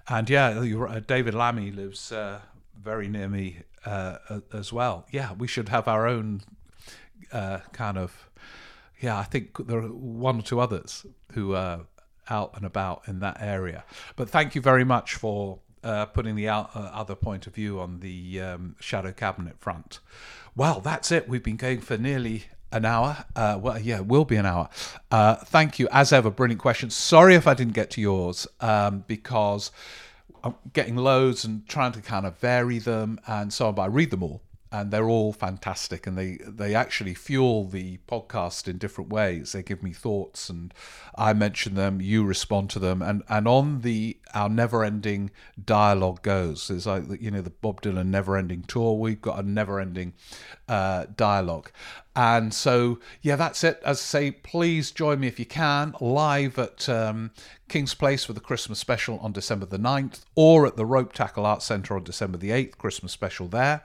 And yeah, uh, David Lammy lives uh, very near me uh, as well. Yeah, we should have our own uh, kind of, yeah, I think there are one or two others who are out and about in that area. But thank you very much for uh, putting the out, uh, other point of view on the um, shadow cabinet front. Well, that's it. We've been going for nearly an hour. Uh, well, yeah, it will be an hour. Uh, thank you, as ever. Brilliant questions. Sorry if I didn't get to yours um, because I'm getting loads and trying to kind of vary them and so on. But I read them all and they're all fantastic and they they actually fuel the podcast in different ways. They give me thoughts and i mention them you respond to them and and on the our never ending dialogue goes. There's like you know the bob dylan never ending tour. We've got a never ending uh, dialogue and so, yeah, that's it. As I say, please join me if you can live at um, King's Place for the Christmas special on December the 9th or at the Ropetackle Arts Centre on December the 8th, Christmas special there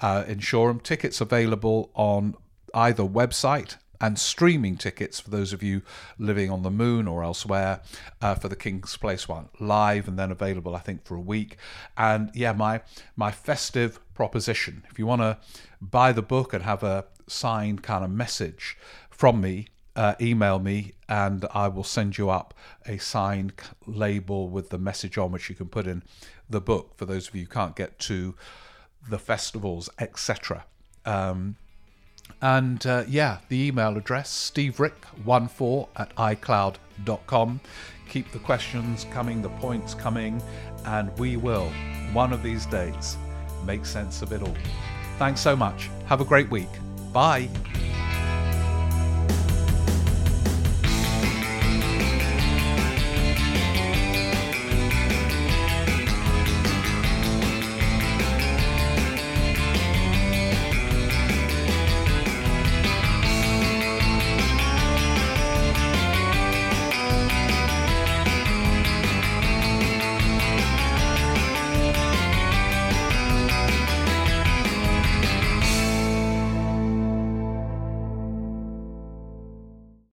uh, in Shoreham. Tickets available on either website and streaming tickets for those of you living on the moon or elsewhere uh, for the King's Place one, live and then available, I think, for a week. And yeah, my my festive proposition: if you want to buy the book and have a signed kind of message from me, uh, email me and I will send you up a signed label with the message on which you can put in the book for those of you who can't get to the festivals, etc. Um, and uh, yeah, the email address, steverick14 at icloud.com. Keep the questions coming, the points coming, and we will, one of these days, make sense of it all. Thanks so much. Have a great week. Bye.